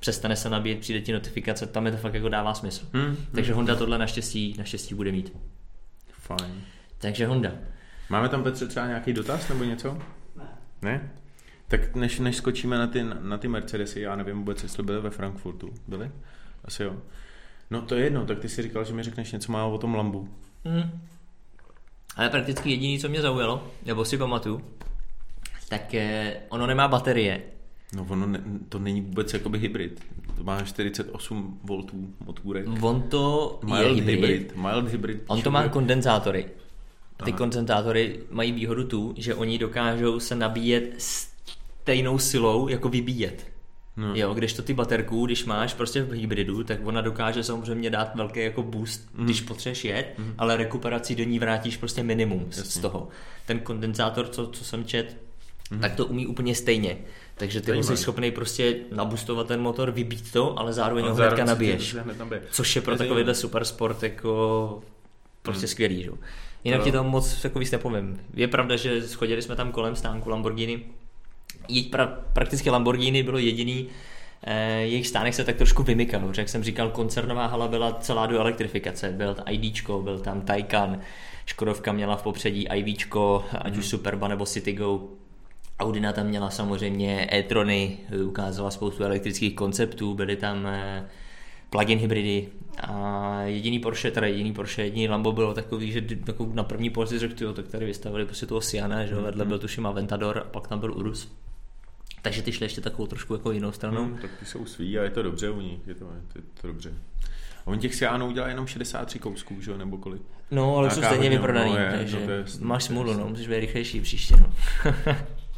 přestane se nabíjet, přijde ti notifikace, tam je to fakt jako dává smysl. Hmm. Takže Honda tohle naštěstí, naštěstí bude mít. Fajn. Takže Honda. Máme tam, Petře, třeba nějaký dotaz nebo něco? Ne. Ne? Tak než, než skočíme na ty, na ty Mercedesy, já nevím vůbec, jestli byly ve Frankfurtu. Byly? Asi jo. No to je jedno, tak ty si říkal, že mi řekneš něco málo o tom Lambu. Hmm. Ale prakticky jediný, co mě zaujalo, nebo si pamatuju, tak eh, ono nemá baterie. No ono ne, to není vůbec jakoby hybrid. To má 48 V motůrek. On to je Mild hybrid. hybrid. Mild hybrid. On to má kondenzátory. Ty Aha. kondenzátory mají výhodu tu, že oni dokážou se nabíjet stejnou silou, jako vybíjet. No. Jo, když to ty baterku, když máš prostě v hybridu, tak ona dokáže samozřejmě dát velký jako boost, Mhm. když potřebuješ jet, ale rekuperací do ní vrátíš prostě minimum z, z toho. Ten kondenzátor, co, co jsem čet, mm. tak to umí úplně stejně. Takže ty jsi schopný prostě nabustovat ten motor, vybít to, ale zároveň ho hnedka nabiješ. Což je pro takovýhle super sport jako prostě hmm. skvělý. Že? Jinak no. ti tam moc jako víc nepovím. Je pravda, že schodili jsme tam kolem stánku Lamborghini. Jeď pra, prakticky Lamborghini bylo jediný, eh, jejich stánek se tak trošku vymykal. Jak jsem říkal, koncernová hala byla celá do elektrifikace. Byl IDčko, byl tam Taycan, Škodovka měla v popředí IVčko, ať mm. už Superba nebo Citygo. Audina tam měla samozřejmě e-trony, ukázala spoustu elektrických konceptů, byly tam eh, plug-in hybridy a jediný Porsche, teda jediný Porsche, jediný Lambo bylo takový, že na první pohled řekl, tak tady vystavili prostě toho Siana, že vedle byl tuším Aventador a pak tam byl Urus. Takže ty šli ještě takovou trošku jako jinou stranou. Hmm, tak ty jsou svý a je to dobře u nich, je to, je to, je to dobře. A on těch Siánů udělá jenom 63 kousků, že nebo kolik? No, ale jsou stejně vyprodaný, no, je, takže no, to je, máš smůlu, no, musíš být rychlejší příště, no.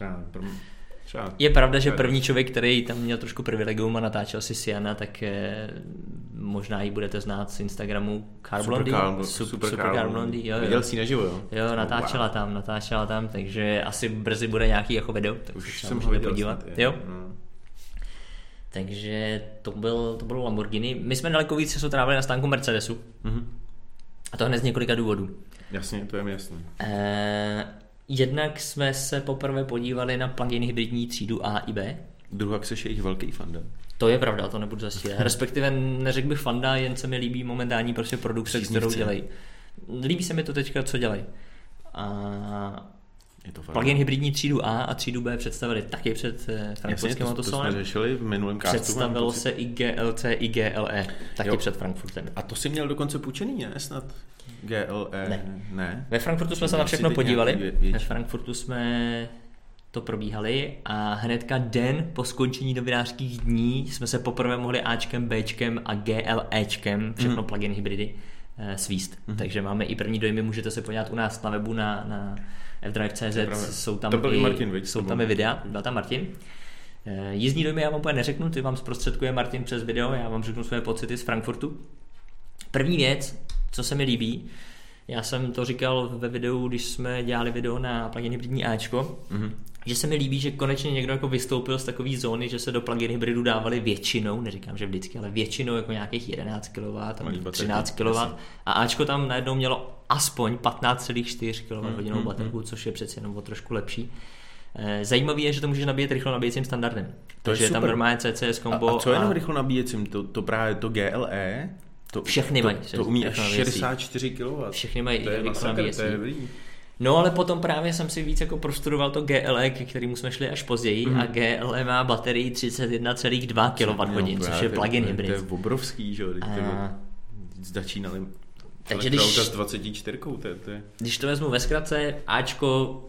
Třeba je pravda, že první člověk, který tam měl trošku privilegium a natáčel si Siana, tak je, možná ji budete znát z Instagramu Car Blondie. Super, Car, super, super, super Car Blondie. Jo, jo. Viděl jsi naživo, jo? Jo, natáčela wow. tam, natáčela tam, takže asi brzy bude nějaký jako video, tak Už se jsem ho podívat. Snad, jo. Hmm. Takže to byl, to bylo Lamborghini. My jsme daleko víc času trávili na stánku Mercedesu. Mm-hmm. A to hned z několika důvodů. Jasně, to je mi jasné. Eh, Jednak jsme se poprvé podívali na plugin hybridní třídu A i B. Druhak se jejich velký fanda. To je pravda, to nebudu zastírat. Respektive neřekl bych fanda, jen se mi líbí momentální prostě produkce, kterou dělají. Líbí se mi to teďka, co dělají. A je to Plugin hybridní třídu A a třídu B představili taky před eh, frankfurtským autosalem. To jsme řešili v minulém castu. Představilo se i GLC, i GLE, taky jo. před Frankfurtem. A to si měl dokonce půjčený, ne? Snad GLE? Ne. ne. Ve Frankfurtu jsme se na všechno podívali. Ve Frankfurtu jsme to probíhali a hnedka den po skončení novinářských dní jsme se poprvé mohli Ačkem, Bčkem a GLEčkem, všechno mm. plugin hybridy, svíst. Mm. Takže máme i první dojmy, můžete se podívat u nás na webu na, na fdrive.cz, jsou tam, to byl i, Martin, víc, jsou tam i videa, byl tam Martin. Eh, jízdní dojmy já vám úplně neřeknu, ty vám zprostředkuje Martin přes video, já vám řeknu své pocity z Frankfurtu. První věc, co se mi líbí, já jsem to říkal ve videu, když jsme dělali video na plugin hybridní Ačko, mm-hmm. Že se mi líbí, že konečně někdo jako vystoupil z takové zóny, že se do plugin hybridu dávali většinou, neříkám, že vždycky, ale většinou jako nějakých 11 kW, 13 kW a Ačko tam najednou mělo aspoň 15,4 kWh mm, baterku, mm, což je přece jenom o trošku lepší. Eh, zajímavé je, že to můžeš nabíjet rychlo nabíjecím standardem. To Takže je, je tam normálně CCS kombo. A, a co je a... rychlo nabíjecím? To, to právě to GLE? To, Všechny to, mají. To umí až 64 kW. Všechny mají to je nabíjecí. No ale potom právě jsem si víc jako prostudoval to GLE, ke kterému jsme šli až později mm. a GLE má baterii 31,2 kWh, což je plug-in hybrid. To je obrovský, že jo? A... Začínali takže když, s 24, to je, to je... když to vezmu ve zkratce, Ačko,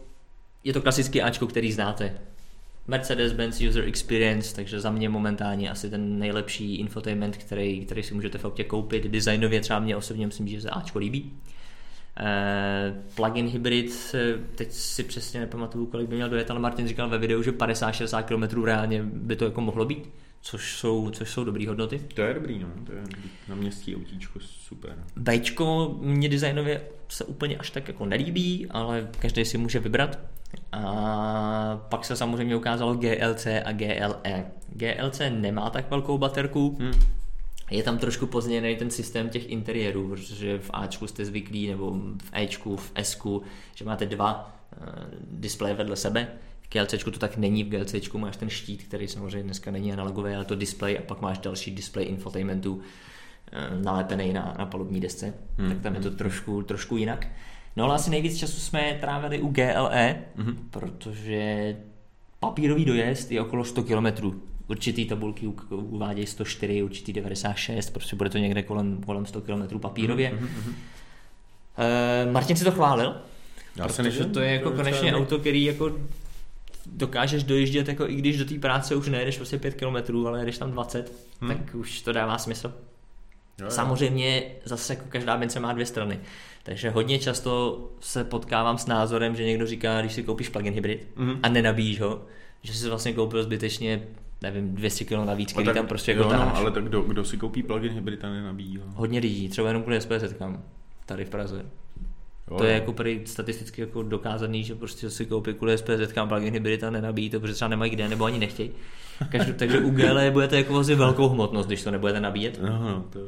je to klasický Ačko, který znáte. Mercedes-Benz User Experience, takže za mě momentálně asi ten nejlepší infotainment, který, který si můžete v autě koupit. Designově třeba mě osobně myslím, že se Ačko líbí. Uh, plug-in hybrid, teď si přesně nepamatuju, kolik by měl dojet, ale Martin říkal ve videu, že 50-60 km reálně by to jako mohlo být což jsou, což jsou dobré hodnoty. To je dobrý, no. To je na městský autíčko super. Bčko mě designově se úplně až tak jako nelíbí, ale každý si může vybrat. A pak se samozřejmě ukázalo GLC a GLE. GLC nemá tak velkou baterku, hmm. Je tam trošku později ten systém těch interiérů, protože v Ačku jste zvyklí, nebo v Ečku, v Sku, že máte dva uh, displeje vedle sebe GLC to tak není, v GLC máš ten štít, který samozřejmě dneska není analogový, ale to display a pak máš další display infotainmentu eh, nalepený na, na palubní desce, hmm. tak tam je to trošku, trošku jinak. No ale asi nejvíc času jsme trávili u GLE, hmm. protože papírový dojezd je okolo 100 km. Určitý tabulky uvádějí 104, určitý 96, prostě bude to někde kolem, kolem 100 km papírově. Hmm. hmm. Uh, Martin si to chválil, Já protože to je jako konečně auto, který jako dokážeš dojíždět, jako i když do té práce už nejedeš prostě 5 km, ale jedeš tam 20, hmm. tak už to dává smysl. Jo, jo. Samozřejmě zase jako každá mince má dvě strany. Takže hodně často se potkávám s názorem, že někdo říká, když si koupíš plug-in hybrid mm-hmm. a nenabíjíš ho, že jsi vlastně koupil zbytečně nevím, 200 kg navíc, který tak, tam prostě jako jo, no, ale tak kdo, kdo si koupí plug-in hybrid a nenabíjí ho? Hodně lidí, třeba jenom kvůli SPZ kam, tady v Praze. Jo, to je jo. jako prý statisticky jako dokázaný, že prostě si koupí kvůli SPZ kam plug hybrida nenabíjí to, protože třeba nemají kde nebo ani nechtějí. Každou, takže u GL budete jako vlastně velkou hmotnost, když to nebudete nabíjet. No, no, to...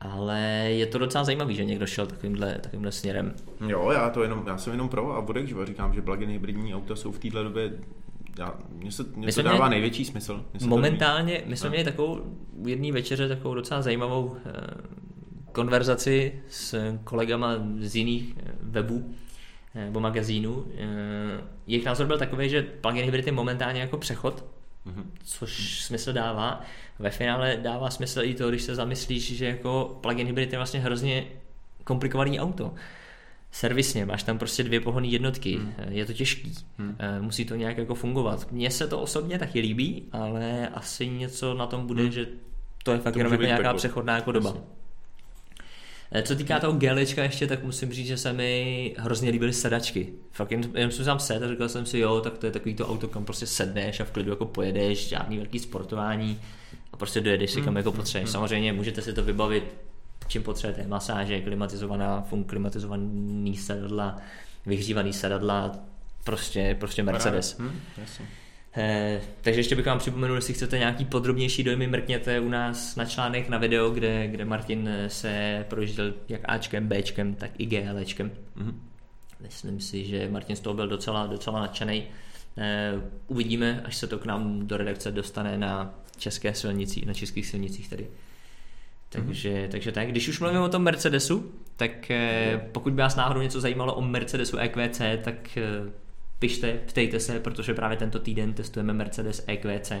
Ale je to docela zajímavý, že někdo šel takovýmhle, takovýmhle směrem. Jo, já to jenom, já jsem jenom pro a bude, že říkám, že plug-in hybridní auta jsou v této době já, mně se, mně My to dává měli- největší smysl. To Momentálně, my jsme No. měli takovou v jedné večeře takovou docela zajímavou eh, konverzaci s kolegama z jiných eh, webů eh, nebo magazínů. Eh, Jejich názor byl takový, že plug-in hybrid je momentálně jako přechod, Mhm. což smysl dává. Ve finále dává smysl i to, když se zamyslíš, že jako plug-in hybrid je vlastně hrozně komplikovaný auto. Servisně, máš tam prostě dvě pohonné jednotky, Hmm. je to těžký, Hmm. Musí to nějak jako fungovat. Mně se to osobně taky líbí, ale asi něco na tom bude, Hmm. že to je fakt To jenom jako nějaká peklo. přechodná jako doba. Jasně. Eh, Co týká toho GLčka ještě, tak musím říct, že se mi hrozně líbily sedačky. Fakt jen, jen jsem tam set a říkal jsem si, jo, tak to je takový to auto, kam prostě sedneš a v klidu jako pojedeš, žádný velký sportování a prostě dojedeš si kam jako potřebuješ. Samozřejmě můžete si to vybavit, čím potřebujete, masáže, klimatizovaná, funk, klimatizovaný sedadla, vyhřívaný sedadla, prostě, prostě Mercedes. Hm, jasně. Eh, takže ještě bych vám připomenul, jestli chcete nějaký podrobnější dojmy, mrkněte u nás na článek na video, kde, kde Martin eh, se projížděl jak Ačkem, Bčkem, tak i GLčkem. Mhm. Myslím si, že Martin z toho byl docela, docela nadšený. Eh, uvidíme, až se to k nám do redakce dostane na české silnici, na českých silnicích tedy. Takže, takže tak, když už mluvíme o tom Mercedesu, tak eh, pokud by vás náhodou něco zajímalo o Mercedesu EQC, tak eh, pište, ptejte se, protože právě tento týden testujeme Mercedes EQC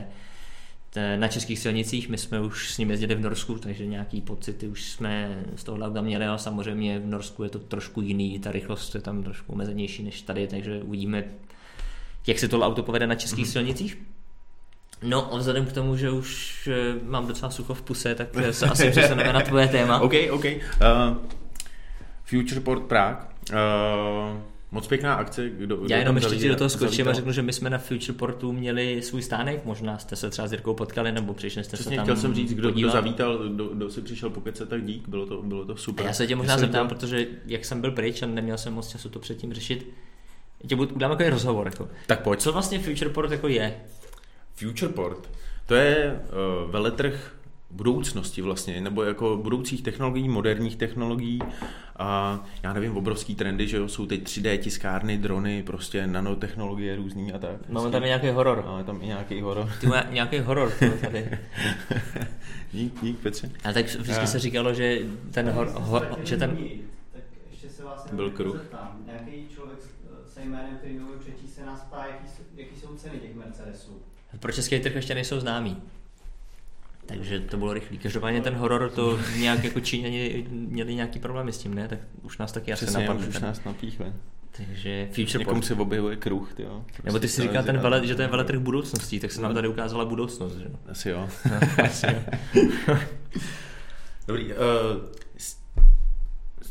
na českých silnicích. My jsme už s ním jezdili v Norsku, takže nějaký pocity už jsme z toho auta měli, ale samozřejmě v Norsku je to trošku jiný, ta rychlost je tam trošku omezenější než tady, takže uvidíme, jak se to auto povede na českých mm-hmm. silnicích. No a vzhledem k tomu, že už eh, mám docela sucho v puse, tak eh, se asi přesuneme na tvoje téma. OK, OK. Uh, Futureport Prague. Uh, moc pěkná akce. Kdo, Já jenom ještě ti do toho skočím a řeknu, že my jsme na Futureportu měli svůj stánek, možná jste se třeba s Jirkou potkali, nebo přišli jste se Přesně tam chtěl jsem říct, kdo, kdo zavítal, kdo, kdo si přišel pokece, tak dík, bylo to, bylo to A super. já se tě možná zeptám, to- protože jak jsem byl pryč a neměl jsem moc času to předtím řešit, tě budu, udělám takový rozhovor. Jako. Tak pojď. Co vlastně Futureport jako je? Futureport, to je uh, veletrh budoucnosti vlastně, nebo jako budoucích technologií, moderních technologií a já nevím, obrovský trendy, že jo, jsou teď 3D tiskárny, drony, prostě nanotechnologie různý a tak. Máme tam i nějaký horor. Máme tam i nějaký horor. Ty má nějaký horor ty tady. dík, dík, Petře. A tak vždycky A- se říkalo, že ten hor, hor, že ten, Tak ještě se vás Byl kruh. zeptám. Nějaký člověk s- se jménem, který mluví přečíst, se nás ptá, jaký, jsou- jaký jsou ceny těch Mercedesů. pro český trh ještě nejsou známí. Takže to bylo rychlý. Každopádně ten horor to nějak jako Číňani měli nějaký problémy s tím, ne? Tak už nás taky asi napadne. už nás napíchne. Takže Futureport. Někomu se objevuje kruh, ty jo. Nebo ty si Prostě říkal ten televize vele, a- že to je veletrh budoucností, tak se nám tady ukázala budoucnost, že? jo? Asi jo. Asi jo. Dobrý. Uh,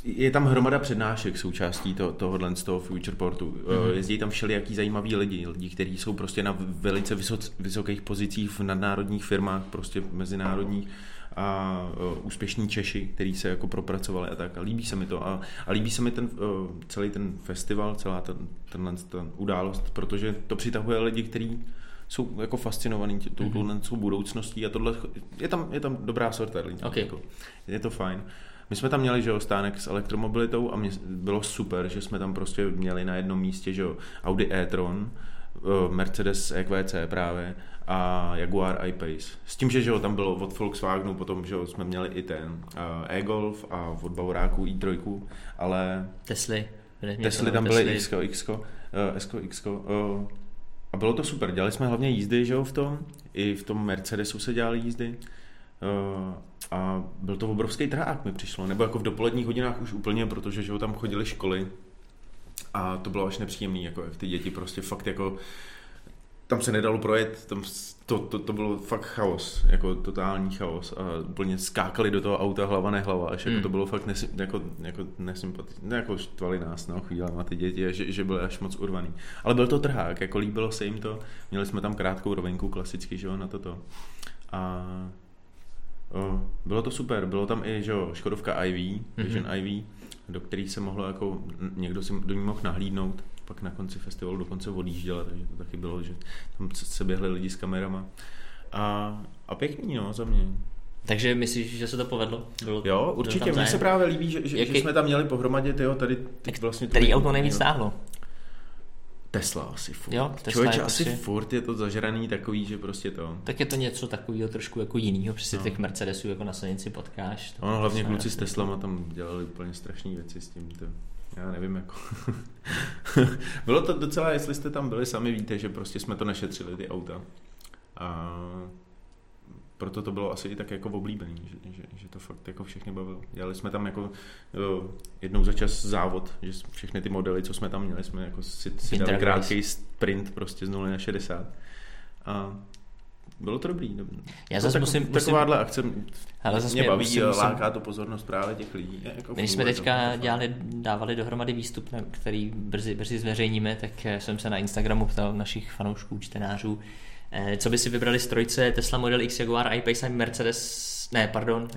je tam hromada přednášek součástí to, tohohle z toho Futureportu. Uh, Mhm. jezdí tam všelijaký zajímaví lidi, lidi, kteří jsou prostě na velice vysoc, vysokých pozicích v nadnárodních firmách, prostě mezinárodních a uh, úspěšní Češi, kteří se jako propracovali a tak. A líbí se mi to. A, a líbí se mi ten uh, celý ten festival, celá ten, tenhle ta událost, protože to přitahuje lidi, kteří jsou jako fascinovaný touhle mm-hmm. budoucností a tohle, je tam, je tam dobrá sorta lidí. Ok. Jako, je to fajn. My jsme tam měli že jo, stánek s elektromobilitou a mě bylo super, že jsme tam prostě měli na jednom místě že jo, Audi e-tron, eh, Mercedes EQC právě a Jaguar I-Pace. S tím, že, že jo, tam bylo od Volkswagenu, potom že jo, jsme měli i ten eh, e-Golf a od Bavoráku i3, ale Tesly. Tesly tam byly X, X, S, X. A bylo to super, dělali jsme hlavně jízdy, že jo, v tom, i v tom Mercedesu se dělali jízdy. Eh, A byl to obrovský trhák mi přišlo, nebo jako v dopoledních hodinách už úplně, protože že tam chodili školy a to bylo až nepříjemný, jako jak ty děti prostě fakt jako tam se nedalo projet, tam to, to, to bylo fakt chaos, jako totální chaos a úplně skákali do toho auta hlava nehlava, až Hmm. jako to bylo fakt nesi, jako, jako nesympatické, ne, jako štvali nás no, chvílema ty děti, že, že byly až moc urvaný. Ale byl to trhák, jako líbilo se jim to, měli jsme tam krátkou rovinku klasicky, že jo, na toto. A bylo to super, bylo tam i že jo, Škodovka IV, Mhm. Vision mm-hmm. IV, do kterých se mohlo jako, někdo si do ní mohl nahlídnout, pak na konci festivalu dokonce odjížděla, takže to taky bylo, že tam se- běhli lidi s kamerama. A, a pěkný, no, za mě. Takže myslíš, že se to povedlo? Bylo, Jo, určitě, mně se právě líbí, že, že, Jaký- že jsme tam měli pohromadě tyjo, tady ty vlastně... Který auto nejvíc stáhlo? Tesla asi furt. Jo, Tesla Člověče, je asi prostě- furt je to zažraný takový, že prostě to... Tak je to něco takového trošku jako jinýho, přesně No. těch Mercedesů jako na silnici potkáš. Ono hlavně prostě kluci s. Teslama tam dělali úplně strašné věci s tím. To, já nevím, jako. Bylo to docela, jestli jste tam byli sami, víte, že prostě jsme to nešetřili, ty auta. A proto to bylo asi i tak jako oblíbený, že, že, že to fakt jako všechny bavilo. Dělali jsme tam jako jo, jednou za čas závod, že všechny ty modely, co jsme tam měli, jsme jako si, si dali krátký sprint prostě z 0 na 60. A bylo to dobrý. dobrý. Já To zase tak, musím- musím- Takováhle akce Ale zase mě mě- baví musím- musím- láká to pozornost právě těch lidí. Jako když jsme teďka to dělali, dávali dohromady výstup, který brzy, brzy zveřejníme, tak eh, jsem se na Instagramu ptal našich fanoušků, čtenářů, co by si vybrali z trojce Tesla Model X, Jaguar, I-Pace a Mercedes, ne, pardon,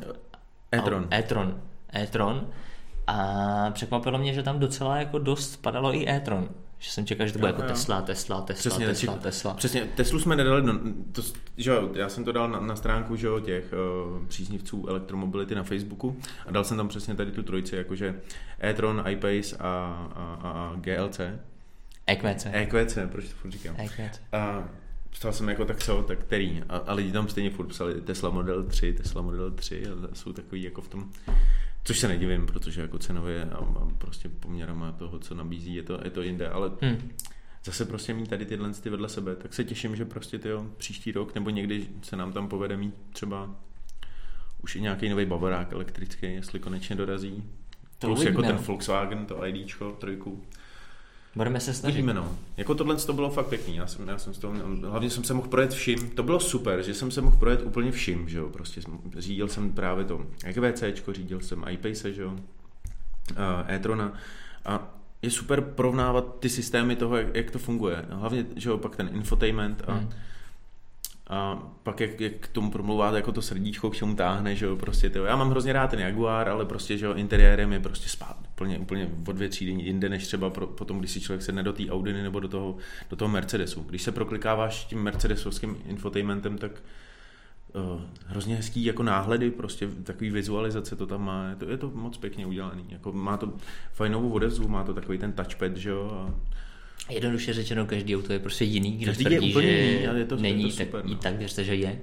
e-tron. e-tron, e-tron. A překvapilo mě, že tam docela jako dost padalo i e-tron. Že jsem čekal, že to bude Jo, jako jo. Tesla, Tesla, Tesla, Přesně, Tesla, či- Tesla. Přesně, Teslu jsme nedali, do, to, že jo, já jsem to dal na, na stránku že jo, těch uh, příznivců elektromobility na Facebooku a dal jsem tam přesně tady tu trojici, jakože e-tron, iPace a, a, a, a GLC. EQC. EQC, proč to furt říkám. EQC. A psal jsem jako tak co, tak který. A, a lidi tam stejně furt psali Tesla Model 3, Tesla Model 3 a jsou takový jako v tom, což se nedivím, protože jako cenově a, a prostě poměrama toho, co nabízí, je to, je to jinde, ale Hm. zase prostě mít tady tyhle ty vedle sebe, tak se těším, že prostě tyjo, příští rok nebo někdy se nám tam povede mít třeba už i nějaký nový bavorák elektrický, jestli konečně dorazí. To Plus uvidíme, jako ten. Volkswagen, to IDčko, trojku. Budeme se snažit. Uvidíme, no. Jako tohle to bylo fakt pěkný. Já jsem, já jsem z toho, hlavně jsem se mohl projet vším. To bylo super, že jsem se mohl projet úplně vším, že jo. Prostě řídil jsem právě to EQVCčko, řídil jsem iPace, že jo. a e-trona. A je super porovnávat ty systémy toho, jak, jak to funguje. Hlavně, že jo, pak ten infotainment a, Hmm. A pak jak, jak k tomu promluváte, jako to srdíčko k čemu táhne, že jo, prostě to. Já mám hrozně rád ten Jaguar, ale prostě, že jo, interiérem je prostě spát úplně, úplně o dvě třídy jinde, než třeba pro, potom, když si člověk sedne do té Audiny nebo do toho, do toho Mercedesu. Když se proklikáváš tím Mercedesovským infotainmentem, tak uh, hrozně hezký jako náhledy, prostě takový vizualizace to tam má, je to, je to moc pěkně udělaný. Jako má to fajnovou odezvu, má to takový ten touchpad, že jo, a Jednoduše řečeno, každý auto je prostě jiný. Kdo Každý je tvrdí, úplně že jiný, ale je to- je to není, super, tak, no. i tak věřte, že je.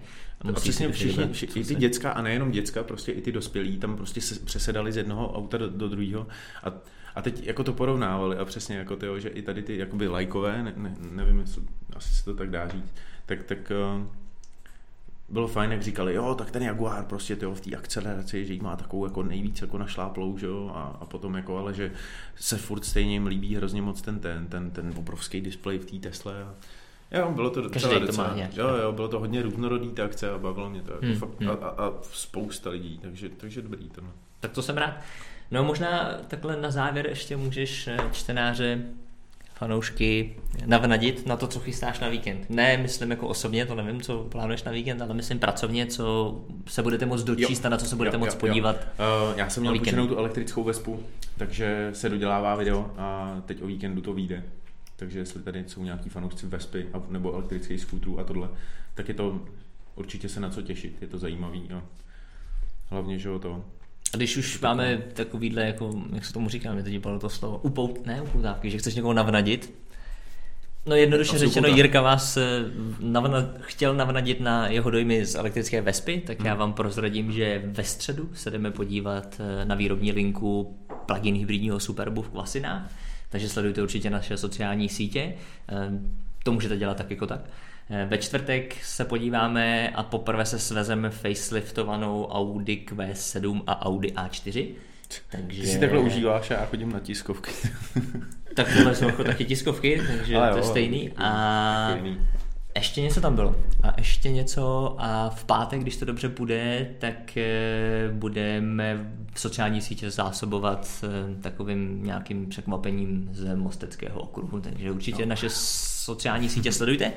A přesně všichni, vybrat, vši, co i ty děcka, a nejenom děcka, prostě i ty dospělí tam prostě se přesedali z jednoho auta do, do druhého a, a teď jako to porovnávali a přesně jako to, že i tady ty jakoby lajkové, ne, ne, nevím, jestli, asi se to tak dá říct, tak, tak uh, bylo fajn, jak říkali, jo, tak ten Jaguar prostě tyjo, v té akceleraci, že jí má takovou jako nejvíc jako našláplou, že jo, a, a potom jako, ale že se furt stejně jim líbí hrozně moc ten, ten, ten, ten obrovský displej v té Tesle a Jo, bylo to docela, Každý to docela má nějak, jo, jo, bylo to hodně různorodý ta akce a bavilo mě to jako Hmm, fakt, hmm. a, a, a, spousta lidí, takže, takže dobrý to. No. Tak to jsem rád. No možná takhle na závěr ještě můžeš eh, čtenáře, fanoušky navnadit na to, co chystáš na víkend. Ne, myslím jako osobně, to nevím, co plánuješ na víkend, ale myslím pracovně, co se budete moct dočíst Jo. a na co se budete Jo, moct jo, podívat. Uh, já jsem měl O půjčenou tu elektrickou vespu, takže se dodělává video a teď o víkendu to vyjde. Takže jestli tady jsou nějaký fanoušci Vespy a- nebo elektrických skútrů a tohle, tak je to určitě se na co těšit, je to zajímavý a hlavně, že jo, to když už máme takovýhle, jako, jak se tomu říká, mě teď bylo to slovo, upout, ne upoutávky, že chceš někoho navnadit, No jednoduše řečeno. Jirka vás eh, navna, chtěl navnadit na jeho dojmy z elektrické Vespy, tak Hmm. já vám prozradím, že ve středu se jdeme podívat eh, na výrobní linku plug-in hybridního Superbu v Klasinách, takže sledujte určitě naše sociální sítě, Eh, to můžete dělat tak jako tak. Eh, Ve čtvrtek se podíváme a poprvé se svezeme faceliftovanou Audi Q7 a Audi A4. Takže... Ty si takhle užíváš a já chodím na tiskovky. Tak tohle jsou jako taky tiskovky, takže Ale to je jo, stejný. A ještě něco tam bylo. A ještě něco a v pátek, když to dobře bude, tak eh, budeme v sociální sítě zásobovat eh, takovým nějakým překvapením z Mosteckého okruhu, takže určitě No. naše sociální sítě sledujte.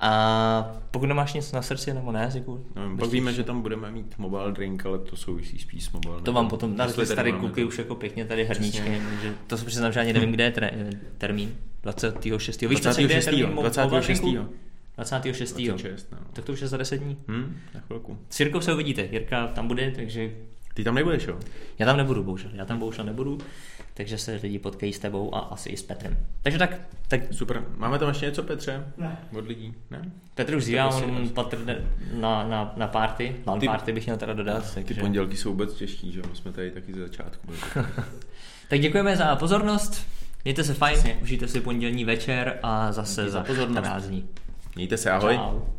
A pokud nemáš nic na srdci nebo na jazyku. No, pak víme, že tam budeme mít mobile drink, ale to souvisí spíš s mobile. To vám potom, tady tady máme kuky už jako pěkně tady hrníčky, takže to se přiznám, že ani nevím, kde je tre, termín. 26. Víš přesně, kde je 26. termín mo- mobile 26. drinku? 26. 26, no. Tak to už je za 10 dní. Hm, na chvilku. S Jirkou se uvidíte, Jirka tam bude, takže Ty tam nebudeš, jo? já tam nebudu, bohužel. Já tam bohužel nebudu, takže se lidi potkají s tebou a asi i s Petrem. Takže tak, tak Super. Máme tam ještě něco, Petře? Ne. Od lidí? Ne? Petr už zívá, asi- on patrne na, na, na party, LAN Ty- party bych měl teda dodat. Ty Takže... pondělky jsou vůbec těžký, že jo? My jsme tady taky ze začátku. byli. Tak děkujeme za pozornost, mějte se fajn, užijte si pondělní večer a zase Díky za za pozornost. 14 dní. Mějte se, ahoj. Čau.